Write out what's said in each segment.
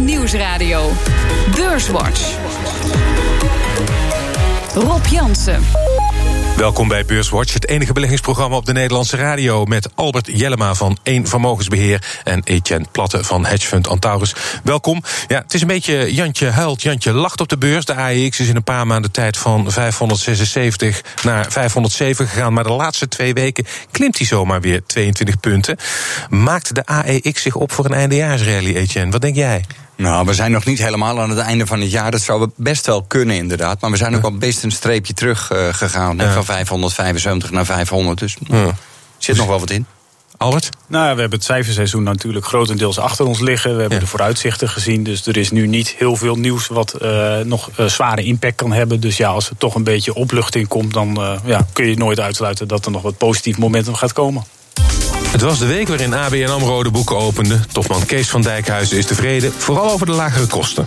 Nieuwsradio. Beurswatch. Rob Jansen. Welkom bij Beurswatch, het enige beleggingsprogramma op de Nederlandse radio. Met Albert Jellema van 1 Vermogensbeheer en Etienne Platte van Hedgefund Antaurus. Welkom. Ja, het is een beetje Jantje huilt, Jantje lacht op de beurs. De AEX is in een paar maanden tijd van 576 naar 507 gegaan. Maar de laatste twee weken klimt hij zomaar weer 22 punten. Maakt de AEX zich op voor een eindejaarsrally, Etienne? Wat denk jij? Nou, we zijn nog niet helemaal aan het einde van het jaar. Dat zou best wel kunnen, inderdaad. Maar we zijn ook al best een streepje terug uh, gegaan. Ja. Van 575 naar 500. Dus ja. zit nog wel wat in. Albert? Nou, we hebben het cijferseizoen natuurlijk grotendeels achter ons liggen. We hebben de vooruitzichten gezien. Dus er is nu niet heel veel nieuws wat uh, nog uh, zware impact kan hebben. Dus ja, als er toch een beetje opluchting komt, dan uh, ja, kun je nooit uitsluiten dat er nog wat positief momentum gaat komen. Het was de week waarin ABN AMRO de boeken opende. Topman Kees van Dijkhuizen is tevreden, vooral over de lagere kosten.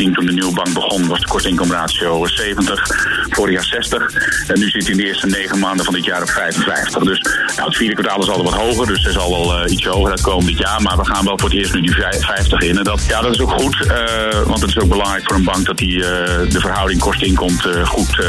2010, toen de nieuwe bank begon, was de kostinkomratio 70, vorig jaar 60. En nu zit hij in de eerste negen maanden van dit jaar op 55. Dus nou, het vierde kwartaal is altijd wat hoger, dus er zal wel uh, iets hoger uitkomen dit jaar. Maar we gaan wel voor het eerst nu die 50 in. En dat, ja, dat is ook goed, uh, want het is ook belangrijk voor een bank dat die uh, de verhouding kost-inkomt goed,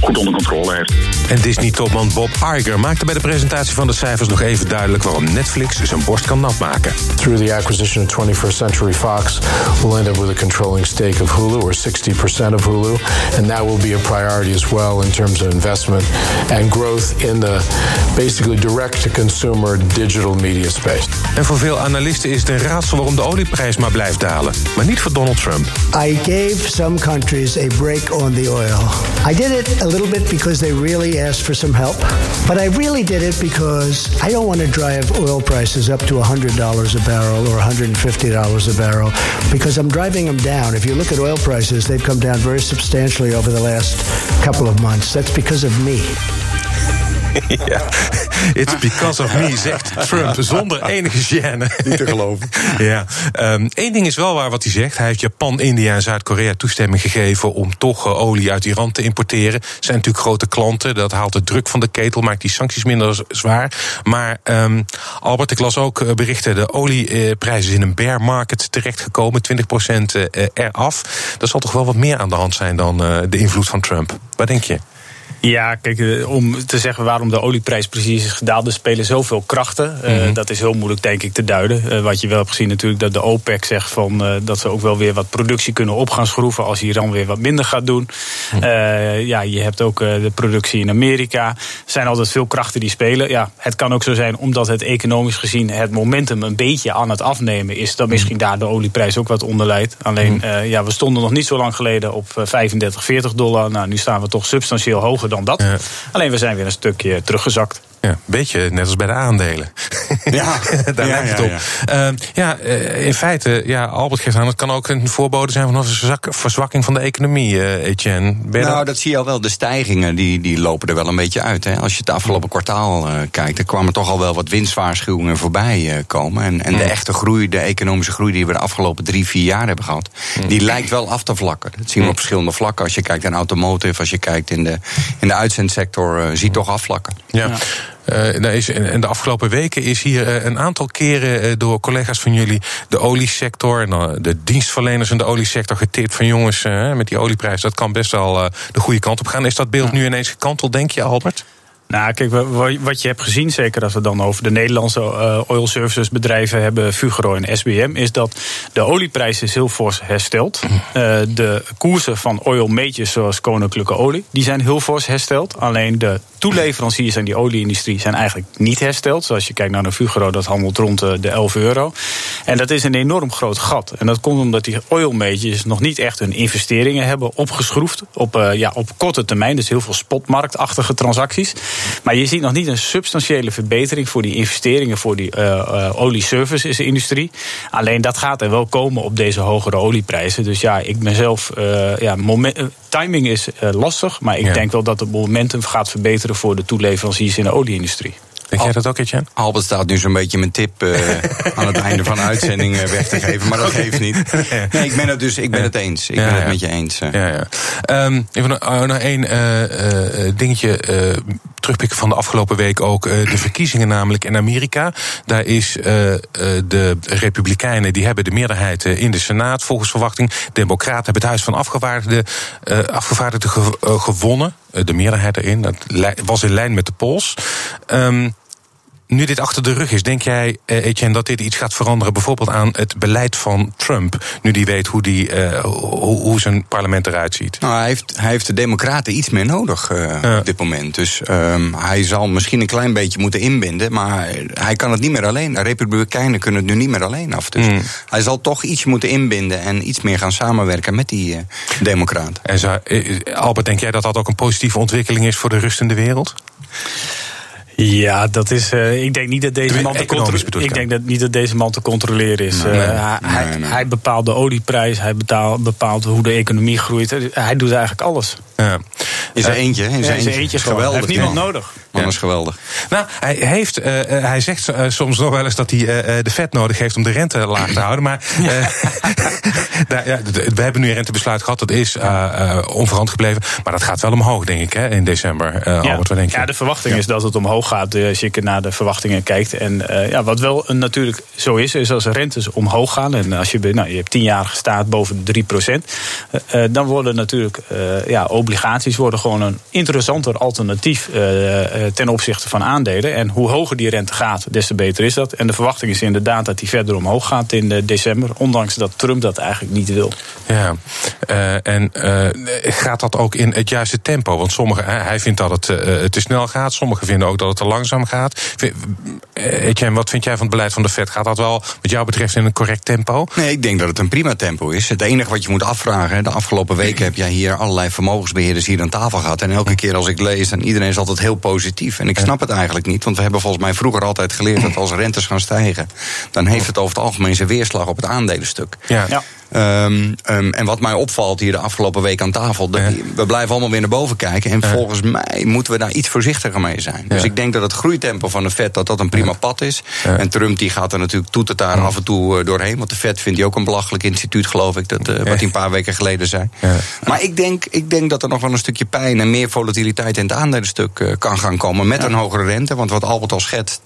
goed onder controle heeft. En Disney-topman Bob Iger maakte bij de presentatie van de cijfers nog even duidelijk waarom Netflix zijn borst kan nat maken. Through the acquisition of 21st Century Fox, we'll end up with a controlling stake of Hulu, or 60% of Hulu, and that will be a priority as well in terms of investment and growth in the basically direct-to-consumer digital media space. En voor veel analisten is het een raadsel waarom de olieprijs maar blijft dalen, maar niet voor Donald Trump. I gave some countries a break on the oil. I did it a little bit because they really asked for some help, but I really did it because I don't want to drive oil prices up to $100 a barrel or $150 a barrel because I'm driving them down. If you look at oil prices, they've come down very substantially over the last couple of months. That's because of me. ja, it's because of me, zegt Trump zonder enige gêne. Niet te geloven. ja, um, één ding is wel waar wat hij zegt. Hij heeft Japan, India en Zuid-Korea toestemming gegeven om toch uh, olie uit Iran te importeren. Zijn natuurlijk grote klanten. Dat haalt de druk van de ketel, maakt die sancties minder zwaar. Maar um, Albert, ik las ook uh, berichten. De olieprijs is in een bear market terechtgekomen. 20% uh, eraf. Dat zal toch wel wat meer aan de hand zijn dan uh, de invloed van Trump. Wat denk je? Ja, kijk, eh, om te zeggen waarom de olieprijs precies is gedaald, er spelen zoveel krachten. Mm -hmm. uh, dat is heel moeilijk, denk ik, te duiden. Uh, wat je wel hebt gezien natuurlijk, dat de OPEC zegt van, uh, dat ze ook wel weer wat productie kunnen op gaan schroeven als Iran weer wat minder gaat doen. Mm -hmm. ja, je hebt ook de productie in Amerika. Er zijn altijd veel krachten die spelen. Ja, het kan ook zo zijn, omdat het economisch gezien het momentum een beetje aan het afnemen is, dat misschien daar de olieprijs ook wat onder leidt. Alleen, ja, we stonden nog niet zo lang geleden op 35, 40 dollar. Nou, nu staan we toch substantieel hoger dan dat. Alleen we zijn weer een stukje teruggezakt. Ja, een beetje net als bij de aandelen. Ja, daar ja, lijkt het op. Ja, uh, ja uh, in feite, ja, Albert geeft aan, het kan ook een voorbode zijn van een verzwakking van de economie, uh, Etienne. Ben nou, dat... dat zie je al wel. De stijgingen die, die lopen er wel een beetje uit. Hè. Als je het afgelopen kwartaal kijkt, er kwamen toch al wel wat winstwaarschuwingen voorbij komen. En, en de echte groei, de economische groei die we de afgelopen drie, vier jaar hebben gehad, die lijkt wel af te vlakken. Dat zien we op verschillende vlakken. Als je kijkt naar automotive, als je kijkt in de, in de uitzendsector, zie je toch afvlakken. Ja. Uh, is, in de afgelopen weken is hier uh, een aantal keren uh, door collega's van jullie de oliesector en de dienstverleners in de oliesector getipt van jongens, met die olieprijs, dat kan best wel de goede kant op gaan. Is dat beeld nu ineens gekanteld, denk je, Albert? Nou, kijk, wat je hebt gezien, zeker als we dan over de Nederlandse oil services bedrijven hebben, Fugro en SBM, is dat de olieprijs is heel fors hersteld. Uh, de koersen van oil majors zoals Koninklijke Olie, die zijn heel fors hersteld. Alleen de toeleveranciers aan die olieindustrie zijn eigenlijk niet hersteld. Zoals je kijkt naar de Fugro, dat handelt rond de 11 euro. En dat is een enorm groot gat. En dat komt omdat die oil majors nog niet echt hun investeringen hebben opgeschroefd op, uh, ja, op korte termijn. Dus heel veel spotmarktachtige transacties. Maar je ziet nog niet een substantiële verbetering voor die investeringen voor die uh, uh, olieservices-industrie. Alleen dat gaat er wel komen op deze hogere olieprijzen. Dus ja, ik ben zelf. Ja, moment, timing is lastig, maar ik ja. denk wel dat het momentum gaat verbeteren voor de toeleveranciers in de olieindustrie. Denk jij dat ook, Etienne? Albert staat nu zo'n beetje mijn tip uh, aan het einde van de uitzending uh, weg te geven, maar dat okay. geeft niet. Nee, ik ben het dus, ik ben ja. het eens. Ik ja, ben het ja. met je eens. Uh. Ja, ja. Um, even nog, nog één dingetje. terugpikken van de afgelopen week ook de verkiezingen, namelijk in Amerika. Daar is de Republikeinen die hebben de meerderheid in de Senaat volgens verwachting. Democraten hebben het Huis van Afgevaardigden, afgevaardigden gewonnen. De meerderheid erin. Dat was in lijn met de polls. Um, nu dit achter de rug is, denk jij, eh, Etienne, dat dit iets gaat veranderen, bijvoorbeeld aan het beleid van Trump, nu die weet hoe, die, uh, hoe, hoe, zijn parlement eruit ziet? Nou, hij heeft, hij heeft de Democraten iets meer nodig uh, op dit moment. Dus um, hij zal misschien een klein beetje moeten inbinden, maar hij kan het niet meer alleen. De Republikeinen kunnen het nu niet meer alleen af. Dus mm. hij zal toch iets moeten inbinden en iets meer gaan samenwerken met die Democraten. En Albert, denk jij dat dat ook een positieve ontwikkeling is voor de rust in de wereld? Ja, dat is. Uh, ik denk niet dat deze man te controleren. Ik denk dat niet dat deze man te controleren is. Nee, uh, hij, nee. hij, bepaalt de olieprijs, hij bepaalt, bepaalt hoe de economie groeit. Hij doet eigenlijk alles. Ja. Is er eentje? Is er eentje, eentje geweldig. Hij heeft niemand nodig. Man is geweldig. Nou, hij, heeft, uh, hij zegt uh, soms nog wel eens dat hij uh, de vet nodig heeft om de rente laag te houden. Maar daar, ja, we hebben nu een rentebesluit gehad, dat is onveranderd gebleven. Maar dat gaat wel omhoog, denk ik, hè, in december. ja. Albert, wat denk je? ja, de verwachting is dat het omhoog gaat als je naar de verwachtingen kijkt. En ja, wat wel natuurlijk zo is, is als rentes omhoog gaan. En als je, nou, je hebt tien jaar staat boven de 3%. dan worden natuurlijk ja, obligaties worden gewoon een interessanter alternatief eh, ten opzichte van aandelen. En hoe hoger die rente gaat, des te beter is dat. En de verwachting is inderdaad dat die verder omhoog gaat in eh, december. Ondanks dat Trump dat eigenlijk niet wil. Ja, uh, en gaat dat ook in het juiste tempo? Want sommigen, hij vindt dat het te snel gaat. Sommigen vinden ook dat het te langzaam gaat. Etienne, wat vind jij van het beleid van de Fed? Gaat dat wel, wat jou betreft, in een correct tempo? Nee, ik denk dat het een prima tempo is. Het enige wat je moet afvragen, de afgelopen weken heb jij hier allerlei hier aan tafel gehad. En elke keer als ik lees, en iedereen is altijd heel positief en ik snap het eigenlijk niet, want we hebben volgens mij vroeger altijd geleerd dat als rentes gaan stijgen, dan heeft het over het algemeen zijn weerslag op het aandelenstuk. Ja. ja. Um, um, en wat mij opvalt hier de afgelopen week aan tafel, we blijven allemaal weer naar boven kijken. En volgens mij moeten we daar iets voorzichtiger mee zijn. Dus ik denk dat het groeitempo van de Fed dat dat een prima pad is. En Trump die gaat er natuurlijk toetert daar af en toe uh, doorheen. Want de Fed vindt hij ook een belachelijk instituut, geloof ik, dat, uh, wat hij een paar weken geleden zei. Maar ik denk, ik denk dat er nog wel een stukje pijn en meer volatiliteit in het aandelenstuk uh, kan gaan komen met een hogere rente. Want wat Albert al schetst,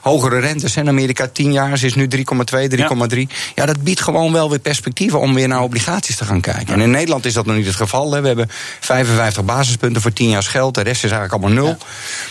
hogere rentes in Amerika, 10 jaar is nu 3,2, 3,3. Ja, dat biedt gewoon wel weer perspectief om weer naar obligaties te gaan kijken. En in Nederland is dat nog niet het geval. We hebben 55 basispunten voor 10 jaar geld. De rest is eigenlijk allemaal nul.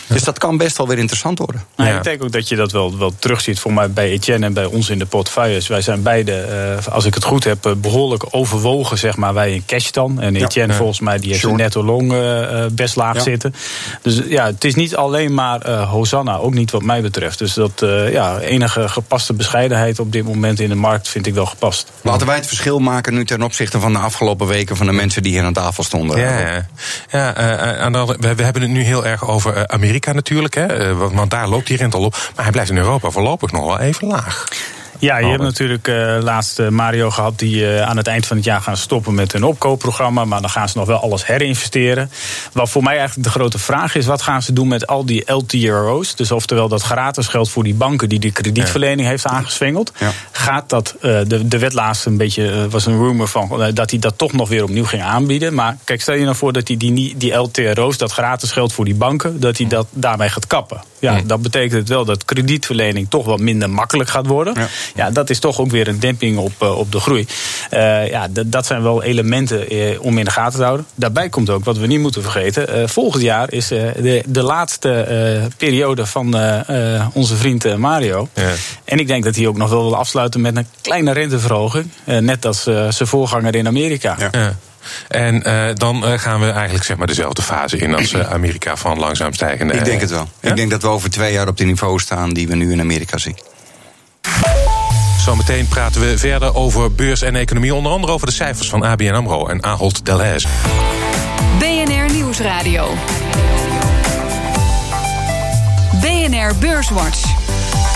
Dus dat kan best wel weer interessant worden. Nou, ik denk ook dat je dat wel, wel terugziet voor mij bij Etienne en bij ons in de portefeuilles. Wij zijn beide, uh, als ik het goed heb, eh, behoorlijk overwogen, zeg maar, wij in cash dan. En Etienne volgens mij, die heeft een netto long uh, best laag zitten. Dus ja, het is niet alleen maar uh, Hosanna, ook niet wat mij betreft. Dus dat ja, enige gepaste bescheidenheid op dit moment in de markt vind ik wel gepast. Laten wij het verschil verschil maken nu ten opzichte van de afgelopen weken van de mensen die hier aan tafel stonden? Ja, ja uh, we, we, hebben het nu heel erg over uh, Amerika natuurlijk, hè, uh, want daar loopt die rente al op. Maar hij blijft in Europa voorlopig nog wel even laag. Ja, je hebt natuurlijk uh, laatst uh, Mario gehad die uh, aan het eind van het jaar gaan stoppen met hun opkoopprogramma. Maar dan gaan ze nog wel alles herinvesteren. Wat voor mij eigenlijk de grote vraag is: wat gaan ze doen met al die LTRO's? Dus oftewel dat gratis geld voor die banken die die kredietverlening heeft aangeswengeld. Ja. Gaat dat, de, de wet laatst een beetje, was een rumor van dat hij dat toch nog weer opnieuw ging aanbieden. Maar kijk, stel je nou voor dat hij die, die LTRO's, dat gratis geld voor die banken, dat hij dat daarmee gaat kappen. Ja, dat betekent het wel dat kredietverlening toch wat minder makkelijk gaat worden. Ja dat is toch ook weer een demping op, uh, op de groei. Uh, ja, dat zijn wel elementen uh, om in de gaten te houden. Daarbij komt ook, wat we niet moeten vergeten... volgend jaar is de, de laatste periode van onze vriend Mario. Ja. En ik denk dat hij ook nog wel wil afsluiten met een kleine renteverhoging. net als zijn voorganger in Amerika. Ja. En uh, dan uh, gaan we eigenlijk zeg maar dezelfde fase in als uh, Amerika van langzaam stijgende. Ik denk het wel. Ja? Ik denk dat we over twee jaar op de niveau staan die we nu in Amerika zien. Zometeen praten we verder over beurs en economie. Onder andere over de cijfers van ABN AMRO en Ahold Delhaize. BNR Nieuwsradio. BNR Beurswatch.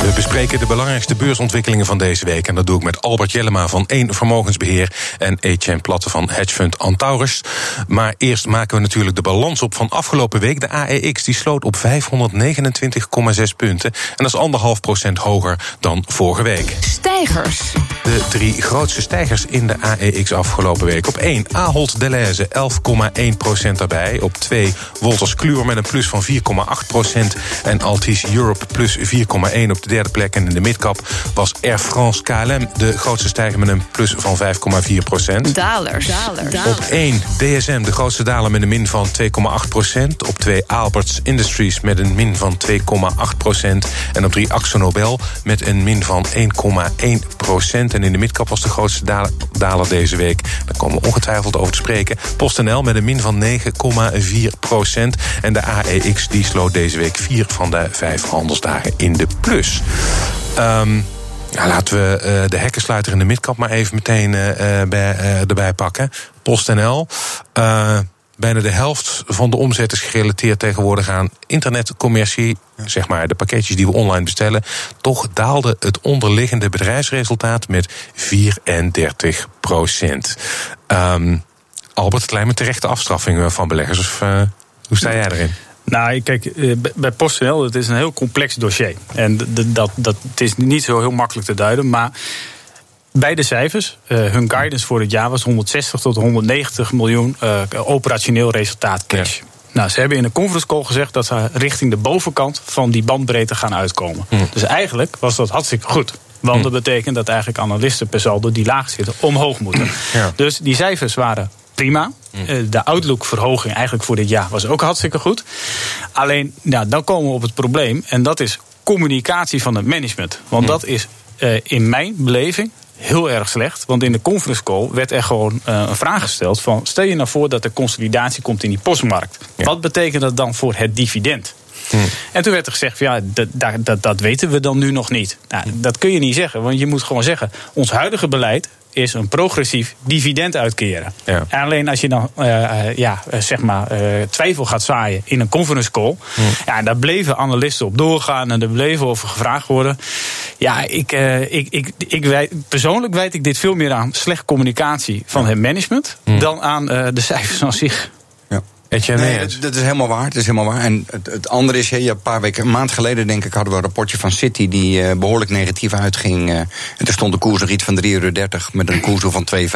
We bespreken de belangrijkste beursontwikkelingen van deze week. En dat doe ik met Albert Jellema van 1 Vermogensbeheer en Etienne Platte van Hedgefund Antaurus. Maar eerst maken we natuurlijk de balans op van afgelopen week. De AEX die sloot op 529,6 punten. En dat is anderhalf procent hoger dan vorige week. Stijgers. De drie grootste stijgers in de AEX afgelopen week. Op 1 Ahold Delhaize 11,1 procent daarbij. Op 2 Wolters Kluwer met een plus van 4,8 procent. En Altis Europe plus 4,1 op de derde plek. En in de midcap was Air France KLM de grootste stijger met een plus van 5,4 procent. Dalers. Op 1 DSM de grootste daler met een min van 2,8 procent. Op 2 Alberts Industries met een min van 2,8 procent. En op 3 Axo Nobel met een min van 1,1 procent. En in de midcap was de grootste daler deze week. Daar komen we ongetwijfeld over te spreken. PostNL met een min van 9,4 procent. En de AEX die sloot deze week vier van de vijf handelsdagen in de plus. Ja, laten we uh, de hekkensluiter in de midcap maar even meteen uh, bij, uh, erbij pakken. PostNL. bijna de helft van de omzet is gerelateerd tegenwoordig aan internetcommercie. Zeg maar de pakketjes die we online bestellen. Toch daalde het onderliggende bedrijfsresultaat met 34 procent. Um, Albert, klein met terechte afstraffingen van beleggers. Of, hoe sta jij erin? Nou, kijk, bij PostNL, het is een heel complex dossier. En dat, dat, het is niet zo heel makkelijk te duiden. Maar bij de cijfers, hun guidance voor het jaar was 160 tot 190 miljoen operationeel resultaat cash. Ja. Nou, ze hebben in de conference call gezegd dat ze richting de bovenkant van die bandbreedte gaan uitkomen. Mm. Dus eigenlijk was dat hartstikke goed. Want mm. dat betekent dat eigenlijk analisten per saldo die laag zitten omhoog moeten. Ja. Dus die cijfers waren prima. De outlook-verhoging eigenlijk voor dit jaar was ook hartstikke goed. Alleen, nou, dan komen we op het probleem. En dat is communicatie van het management. Want dat is uh, in mijn beleving heel erg slecht. Want in de conference call werd er gewoon uh, een vraag gesteld: van stel je nou voor dat er consolidatie komt in die postmarkt. Ja. Wat betekent dat dan voor het dividend? Hmm. En toen werd er gezegd: van, ja, dat, dat, dat weten we dan nu nog niet. Nou, dat kun je niet zeggen, want je moet gewoon zeggen: ons huidige beleid is een progressief dividend uitkeren. Ja. En alleen als je dan uh, ja, zeg maar, uh, twijfel gaat zaaien in een conference call. Hmm. Ja, daar bleven analisten op doorgaan en er bleven over gevraagd worden. Ja, ik, uh, ik, ik, ik wij, persoonlijk wijd ik dit veel meer aan slechte communicatie van het management hmm. dan aan de cijfers aan zich. Nee, dat, dat, is helemaal waar. Dat is helemaal waar. En het, het andere is, ja, een paar weken, een maand geleden denk ik, hadden we een rapportje van City die uh, behoorlijk negatief uitging. Uh, en er stond de koers nog iets van 3,30 euro met een koers van 2,50.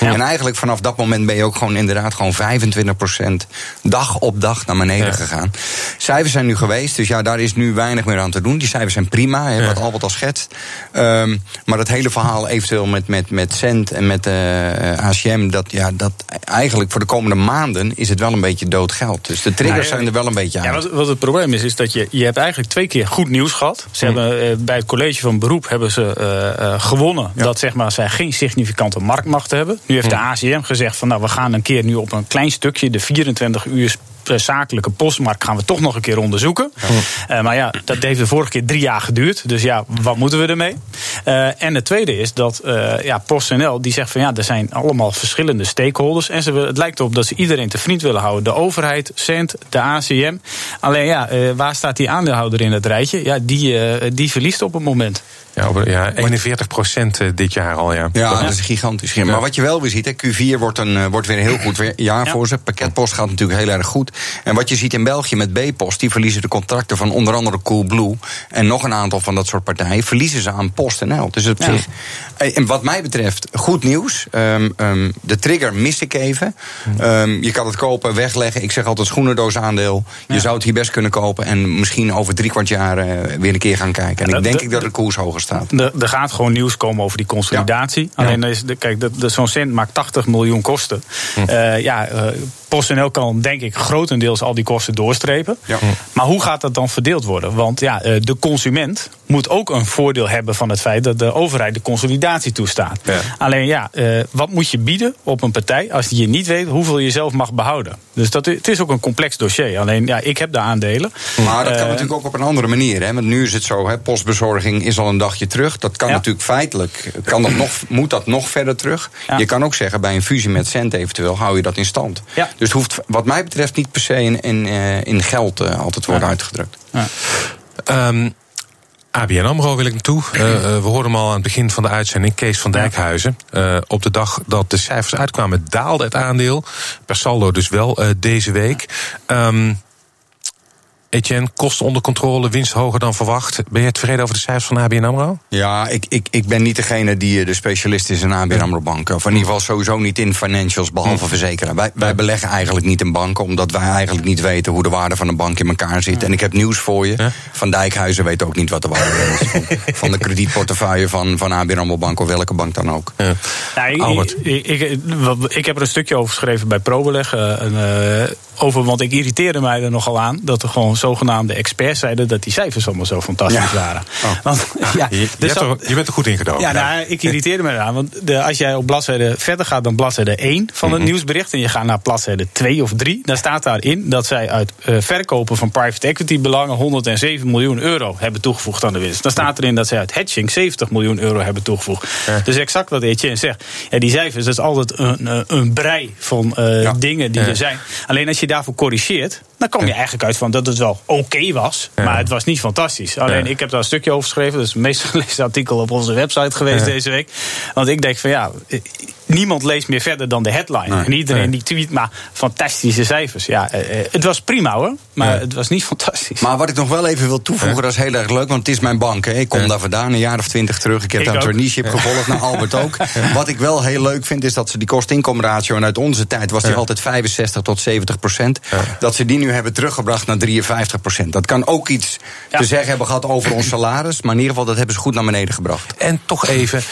Ja. En eigenlijk vanaf dat moment ben je ook gewoon inderdaad gewoon 25% dag op dag naar beneden ja. gegaan. Cijfers zijn nu geweest, dus ja, daar is nu weinig meer aan te doen. Die cijfers zijn prima, wat Albert al schetst. Um, maar dat hele verhaal eventueel met, met, met Cent en met uh, ACM, dat, ja, dat eigenlijk voor de komende maanden is het wel een beetje beetje dood geld. Dus de triggers nou, zijn er wel een beetje aan. Ja, wat, wat, het probleem is, is dat je, je hebt eigenlijk twee keer goed nieuws gehad. Ze hm. hebben, uh, bij het college van beroep hebben ze uh, uh, gewonnen ja. dat zeg maar, zij geen significante marktmacht hebben. Nu heeft hm. de ACM gezegd van nou we gaan een keer nu op een klein stukje, de 24 uur zakelijke postmarkt gaan we toch nog een keer onderzoeken. Ja. Uh, maar ja, dat heeft de vorige keer drie jaar geduurd. Dus ja, wat moeten we ermee? Uh, en het tweede is dat ja, PostNL die zegt van ja, er zijn allemaal verschillende stakeholders. En ze, het lijkt erop dat ze iedereen te vriend willen houden. De overheid, CENT, de ACM. Alleen ja, waar staat die aandeelhouder in het rijtje? Ja, die, die verliest op het moment. Ja, ja 41 procent dit jaar al, ja. Ja, dat is gigantisch. Ja. Maar wat je wel weer ziet, hè, Q4 wordt, een, wordt weer een heel goed jaar voor ze. Pakketpost gaat natuurlijk heel erg goed. En wat je ziet in België met B-Post, die verliezen de contracten van onder andere Coolblue en nog een aantal van dat soort partijen, verliezen ze aan PostNL. Dus op ja. zich, en wat mij betreft, goed nieuws. Um, um, de trigger mis ik even. Um, je kan het kopen, wegleggen. Ik zeg altijd schoenendoos aandeel. Je ja. zou het hier best kunnen kopen en misschien over drie kwart jaar uh, weer een keer gaan kijken. En ik denk de, ik dat de koers hoger staat. Er gaat gewoon nieuws komen over die consolidatie. Alleen is de, kijk, zo'n cent maakt 80 miljoen kosten. Hm. Uh, ja, uh, PostNL kan denk ik grotendeels al die kosten doorstrepen. Ja. Maar hoe gaat dat dan verdeeld worden? Want ja, de consument moet ook een voordeel hebben van het feit dat de overheid de consolidatie toestaat. Ja. Alleen ja, uh, wat moet je bieden op een partij als je niet weet hoeveel je zelf mag behouden? Dus dat, het is ook een complex dossier. Alleen ja, ik heb de aandelen. Maar dat kan uh, natuurlijk ook op een andere manier. Hè? Want nu is het zo, hè, postbezorging is al een dagje terug. Dat kan ja. natuurlijk feitelijk, kan dat nog, moet dat nog verder terug. Ja. Je kan ook zeggen, bij een fusie met Cent eventueel hou je dat in stand. Dus het hoeft wat mij betreft niet per se in, in, uh, in geld altijd worden uitgedrukt. Um, ABN AMRO wil ik naartoe. Uh, we hoorden hem al aan het begin van de uitzending. Kees van Dijkhuizen. Uh, op de dag dat de cijfers uitkwamen daalde het aandeel. Per saldo dus wel uh, deze week. Um, Etienne, kosten onder controle, winst hoger dan verwacht. Ben je tevreden over de cijfers van ABN AMRO? Ja, ik, ik, ik ben niet degene die de specialist is in ABN AMRO banken. Of in ieder geval sowieso niet in financials, behalve verzekeren. Wij, wij beleggen eigenlijk niet in banken, omdat wij eigenlijk niet weten hoe de waarde van een bank in elkaar zit. En ik heb nieuws voor je. Van Dijkhuizen weet ook niet wat de waarde is. Van, van de kredietportefeuille van, van ABN AMRO bank of welke bank dan ook. Ja. Nou, ik, ik, ik, ik, heb er een stukje over geschreven bij ProBeleg. Uh, over, want ik irriteerde mij er nogal aan dat er gewoon zogenaamde experts zeiden dat die cijfers allemaal zo fantastisch waren. Oh. Want, ja, je, dus er, je, bent er goed in gedoken. Ja, nou, ik irriteerde me eraan. Want de, als jij op bladzijde verder gaat dan bladzijde 1 van het mhm. nieuwsbericht en je gaat naar bladzijde 2 of 3, dan staat daarin dat zij uit uh, verkopen van private equity belangen 107 miljoen euro hebben toegevoegd aan de winst. Dan staat erin dat zij uit hedging 70 miljoen euro hebben toegevoegd. Dus exact wat Etienne zegt. Ja, die cijfers, dat is altijd een, een brei van uh, dingen die er zijn. Alleen als je daarvoor corrigeert, dan kom je eigenlijk uit van dat het wel oké was, maar het was niet fantastisch. Alleen ik heb daar een stukje over geschreven, dat is het meest gelezen artikel op onze website geweest deze week. Want ik denk van ja, niemand leest meer verder dan de headline. en iedereen die tweet maar fantastische cijfers. Ja, eh, eh, het was prima hoor, maar het was niet fantastisch. Maar wat ik nog wel even wil toevoegen, dat is heel erg leuk, want het is mijn bank. Hè. Ik kom daar vandaan, een jaar of twintig terug. Ik heb daar een traineeship gevolgd, naar Albert ook. Wat ik wel heel leuk vind, is dat ze die kost-inkomratio, en uit onze tijd was die altijd 65 tot 70 procent, dat ze die nu hebben teruggebracht naar 53 procent. Dat kan ook iets te zeggen hebben gehad over ons salaris, maar in ieder geval dat hebben ze goed naar beneden gebracht. En toch even,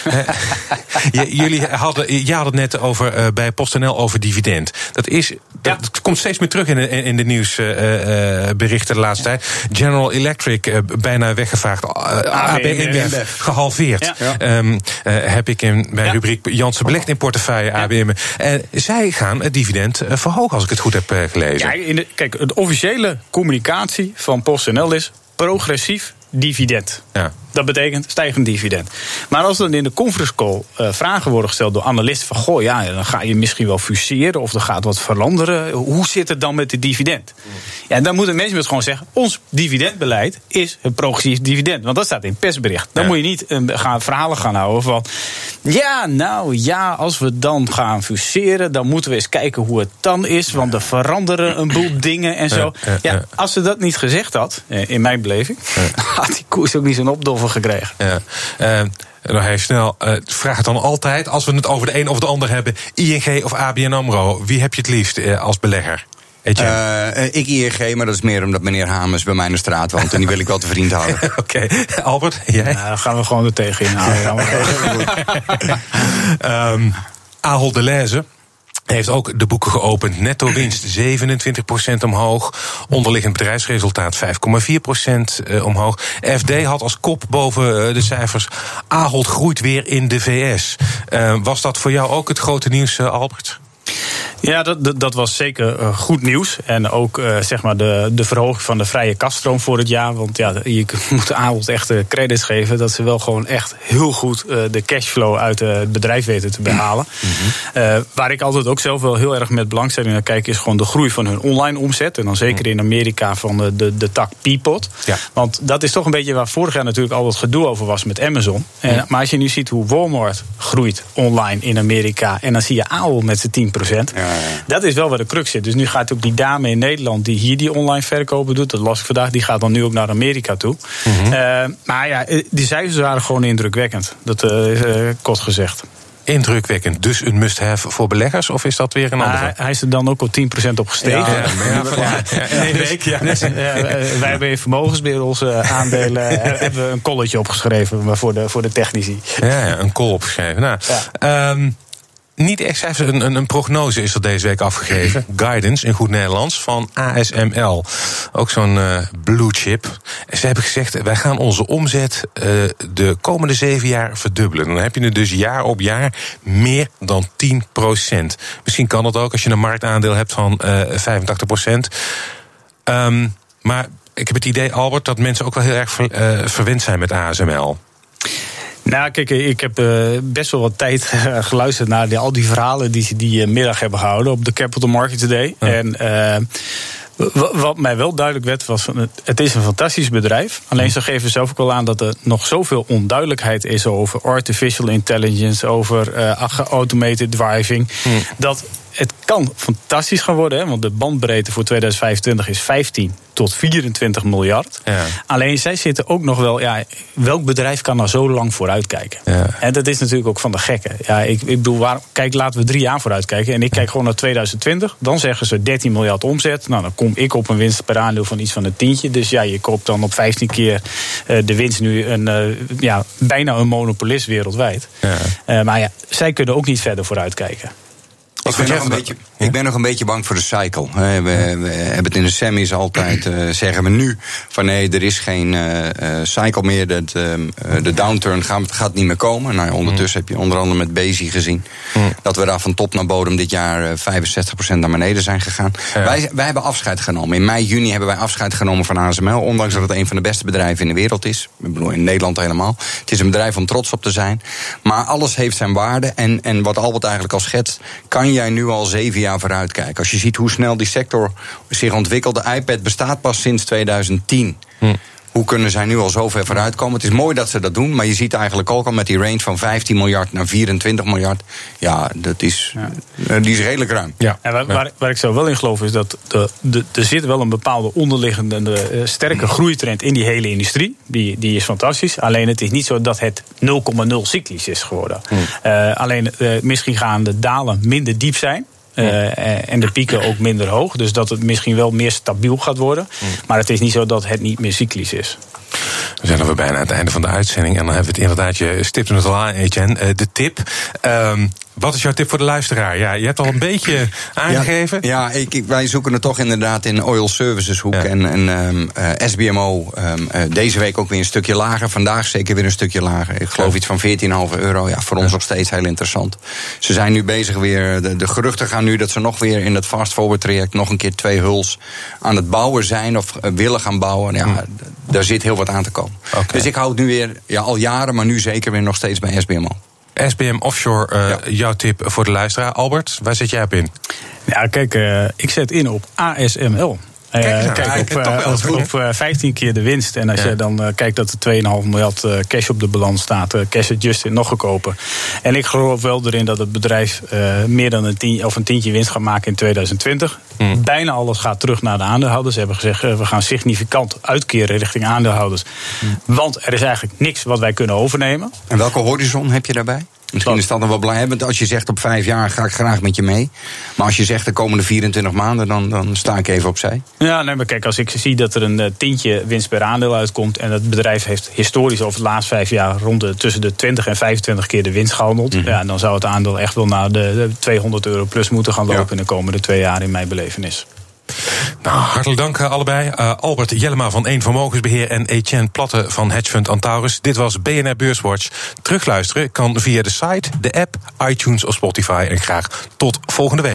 jullie hadden je had het net over, uh, bij PostNL over dividend. Dat, is, dat komt steeds meer terug in de, in de nieuwsberichten uh, uh, de laatste tijd. General Electric bijna weggevaagd. ABM gehalveerd. Ja. Um, heb ik in mijn ja. rubriek Janssen belegd in portefeuille ABM. En zij gaan het dividend verhogen, als ik het goed heb gelezen. Ja, in de, kijk, de officiële communicatie van PostNL is progressief dividend. Ja. Dat betekent stijgend dividend. Maar als dan in de conference call uh, vragen worden gesteld door analisten van goh, ja, dan ga je misschien wel fuseren of er gaat wat veranderen. Hoe zit het dan met de dividend? Ja, dan moeten mensen gewoon zeggen: ons dividendbeleid is een progressief dividend. Want dat staat in persbericht. Dan moet je niet uh, gaan, verhalen gaan houden van ja, nou ja, als we dan gaan fuseren, dan moeten we eens kijken hoe het dan is. Want er veranderen een boel dingen en zo. Ja, als ze dat niet gezegd had, eh, in mijn beleving, had die koers ook niet zo'n gekregen. Ja. Uh, nog even snel, uh, vraag het dan altijd, als we het over de een of de ander hebben, ING of ABN AMRO, wie heb je het liefst uh, als belegger? Uh, ik ING, maar dat is meer omdat meneer Hamers bij mij in de straat woont. En die wil ik wel te vriend houden. Oké, okay. Albert, jij? Nou, dan gaan we gewoon er tegen inhouden. um, Ahold Deleuze heeft ook de boeken geopend. Netto winst 27% omhoog. Onderliggend bedrijfsresultaat 5,4% eh, omhoog. FD had als kop boven eh, de cijfers. Ahold groeit weer in de VS. Uh, was dat voor jou ook het grote nieuws, Albert? Ja, dat, dat was zeker uh, goed nieuws. En ook uh, zeg maar de, de verhoging van de vrije kaststroom voor het jaar. Want ja, je moet Ahold echt uh, credits geven dat ze wel gewoon echt heel goed de cashflow uit het bedrijf weten te behalen. Mm waar ik altijd ook zelf wel heel erg met belangstelling naar kijk, is gewoon de groei van hun online omzet. En dan zeker in Amerika van de, de, de tak Peapod. Ja. Want dat is toch een beetje waar vorig jaar natuurlijk al het gedoe over was met Amazon. En, maar als je nu ziet hoe Walmart groeit online in Amerika. En dan zie je Ahold met zijn 10%. Ja. Dat is wel waar de crux zit. Dus nu gaat ook die dame in Nederland die hier die online verkopen doet, dat las ik vandaag, die gaat dan nu ook naar Amerika toe. Mm -hmm. uh, maar ja, die cijfers waren gewoon indrukwekkend. Dat uh, is uh, kort gezegd indrukwekkend. Dus een must-have voor beleggers? Of is dat weer een andere? Hij is er dan ook al 10% op gestegen. Ja, wij hebben in vermogensbeheer onze aandelen hebben we een colletje opgeschreven voor de, voor de technici. Ja, een call opgeschreven. Nou, um, niet echt een, een, een, prognose is er deze week afgegeven. Guidance in goed Nederlands van ASML. Ook zo'n uh, blue chip. Ze hebben gezegd: wij gaan onze omzet uh, de komende zeven jaar verdubbelen. Dan heb je het dus jaar op jaar meer dan 10 procent. Misschien kan dat ook als je een marktaandeel hebt van uh, 85 procent. Um, maar ik heb het idee, Albert, dat mensen ook wel heel erg ver, verwend zijn met ASML. Nou, kijk, ik heb uh, best wel wat tijd uh, geluisterd naar al die verhalen die ze die uh, middag hebben gehouden op de Capital Markets Day. Ja. En Wat mij wel duidelijk werd, was het is een fantastisch bedrijf. Alleen ze geven zelf ook wel aan dat er nog zoveel onduidelijkheid is over artificial intelligence, over uh, automated driving. Dat het kan fantastisch gaan worden, hè, want de bandbreedte voor 2025 is 15 tot 24 miljard. Ja. Alleen zij zitten ook nog wel, ja, welk bedrijf kan nou zo lang vooruit kijken? Ja. En dat is natuurlijk ook van de gekken. Ja, ik, ik bedoel, waar, kijk, laten we drie jaar vooruit kijken. En ik kijk gewoon naar 2020. Dan zeggen ze 13 miljard omzet. Nou, dan kom ik op een winst per aandeel van iets van een tientje. Dus ja, je koopt dan op 15 keer uh, de winst nu een, uh, ja, bijna een monopolist wereldwijd. Ja. Uh, maar ja, zij kunnen ook niet verder vooruit Ik ben, nog een beetje, ik ben nog een beetje bang voor de cycle. We, we hebben het in de semis altijd, uh, zeggen we nu, van nee, er is geen uh, cycle meer. Dat, uh, de downturn gaat, gaat, niet meer komen. Nou, ondertussen heb je onder andere met Bezi gezien dat we daar van top naar bodem dit jaar 65% naar beneden zijn gegaan. Wij, wij hebben afscheid genomen. In mei, juni hebben wij afscheid genomen van ASML. Ondanks dat het een van de beste bedrijven in de wereld is. Ik bedoel, in Nederland helemaal. Het is een bedrijf om trots op te zijn. Maar alles heeft zijn waarde. En, en wat Albert eigenlijk al schetst, kan jij nu al zeven jaar vooruit kijken. Als je ziet hoe snel die sector zich ontwikkelt. De iPad bestaat pas sinds 2010. Hm. Hoe kunnen zij nu al zo ver vooruit komen? Het is mooi dat ze dat doen, maar je ziet eigenlijk ook al met die range van 15 miljard naar 24 miljard. Ja, dat is, ja. die is redelijk ruim. Ja. En waar, waar, waar, ik zo wel in geloof is dat de, de, er zit wel een bepaalde onderliggende uh, sterke groeitrend in die hele industrie. Die, die is fantastisch. Alleen het is niet zo dat het 0,0 cyclisch is geworden. Hm. Uh, alleen uh, misschien gaan de dalen minder diep zijn. Uh, en de pieken ook minder hoog. Dus dat het misschien wel meer stabiel gaat worden. Maar het is niet zo dat het niet meer cyclisch is. We zijn alweer bijna aan het einde van de uitzending. En dan hebben we het inderdaad, je stipte het al aan, Etienne. De tip. Um, wat is jouw tip voor de luisteraar? Ja, je hebt al een beetje aangegeven. Ja, ik, ik, wij zoeken het toch inderdaad in oil services hoek. En, en um, uh, SBMO um, uh, deze week ook weer een stukje lager. Vandaag zeker weer een stukje lager. Ik geloof iets van 14,5 euro. Ja, voor ons nog steeds heel interessant. Ze zijn nu bezig weer. De, de geruchten gaan nu dat ze nog weer in het fast forward traject nog een keer twee huls aan het bouwen zijn of uh, willen gaan bouwen. Ja, hm. daar zit heel wat aan te komen. Okay. Dus ik hou het nu weer ja, al jaren, maar nu zeker weer nog steeds bij SBMO. SBM Offshore, uh, ja. jouw tip voor de luisteraar. Albert, waar zit jij op in? Ja, kijk, uh, ik zet in op ASML. Uh, kijk, kijk op, uh, op, op 15 keer de winst. En als ja. je dan uh, kijkt dat er 2,5 miljard cash op de balans staat, cash adjusted nog goedkoper. En ik geloof wel erin dat het bedrijf meer dan een, tien, of een tientje winst gaat maken in 2020. Mm. Bijna alles gaat terug naar de aandeelhouders. Ze hebben gezegd, we gaan significant uitkeren richting aandeelhouders. Mm. Want er is eigenlijk niks wat wij kunnen overnemen. En welke horizon heb je daarbij? Misschien is dat dan wel blijvend. Als je zegt op vijf jaar ga ik graag met je mee. Maar als je zegt de komende 24 maanden, dan, dan sta ik even opzij. Ja, nee, maar kijk, als ik zie dat er een eh, tientje winst per aandeel uitkomt. en het bedrijf heeft historisch over de laatste vijf jaar rond de, tussen de 20 en 25 keer de winst gehandeld. Mm -hmm. ja, dan zou het aandeel echt wel naar de, de 200 euro plus moeten gaan lopen ja. in de komende twee jaar in mijn belevenis. Nou, hartelijk dank uh, allebei. Uh, Albert Jellema van Eén Vermogensbeheer en Etienne Platte van Hedgefund Antaurus. Dit was BNR Beurswatch. Terugluisteren kan via de site, de app, iTunes of Spotify. En graag tot volgende week.